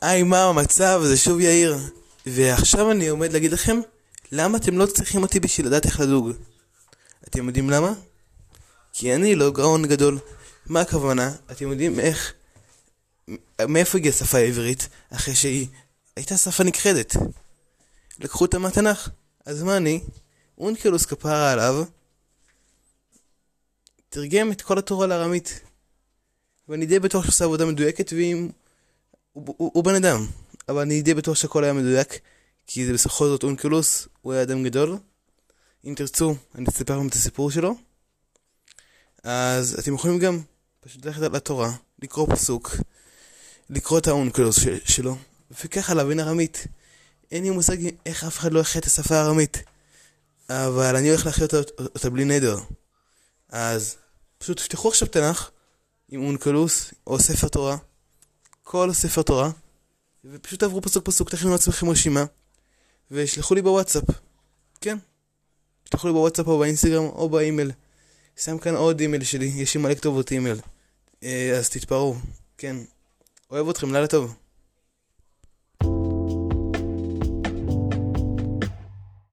היי, מה המצב? זה שוב יאיר. ועכשיו אני עומד להגיד לכם, למה אתם לא צריכים אותי בשביל לדעת איך לדוג? אתם יודעים למה? כי אני לא גאון גדול. מה הכוונה? אתם יודעים איך... מאיפה הגיעה השפה העברית אחרי שהיא הייתה שפה נכחדת? לקחו אותה מהתנ"ך. אז מה אני? אונקלוס כפרה עליו, תרגם את כל התורה לארמית. ואני די בטוח שהוא עושה עבודה מדויקת, ואם... הוא, הוא, בן אדם, אבל אני די בטוח שהכל היה מדויק, כי זה בכל זאת אונקלוס, הוא היה אדם גדול. אם תרצו, אני אספר לכם את הסיפור שלו. אז אתם יכולים גם פשוט ללכת לתורה, לקרוא פסוק, לקרוא את האונקלוס שלו, וככה להבין ארמית. אין לי מושג איך אף אחד לא יחיה את השפה הארמית. אבל אני הולך להחיות אותה בלי נדר. אז פשוט תפתחו עכשיו תנ"ך עם אונקלוס או ספר תורה, כל ספר תורה, ופשוט תעברו פסוק פסוק, תכינו לעצמכם רשימה, וישלחו לי בוואטסאפ. כן. תשלחו לי בוואטסאפ או באינסטגרם או באימייל. שם כאן עוד אימייל שלי, יש לי מלא כתובות אימייל. אה, אז תתפרעו. כן. אוהב אתכם, לילה טוב.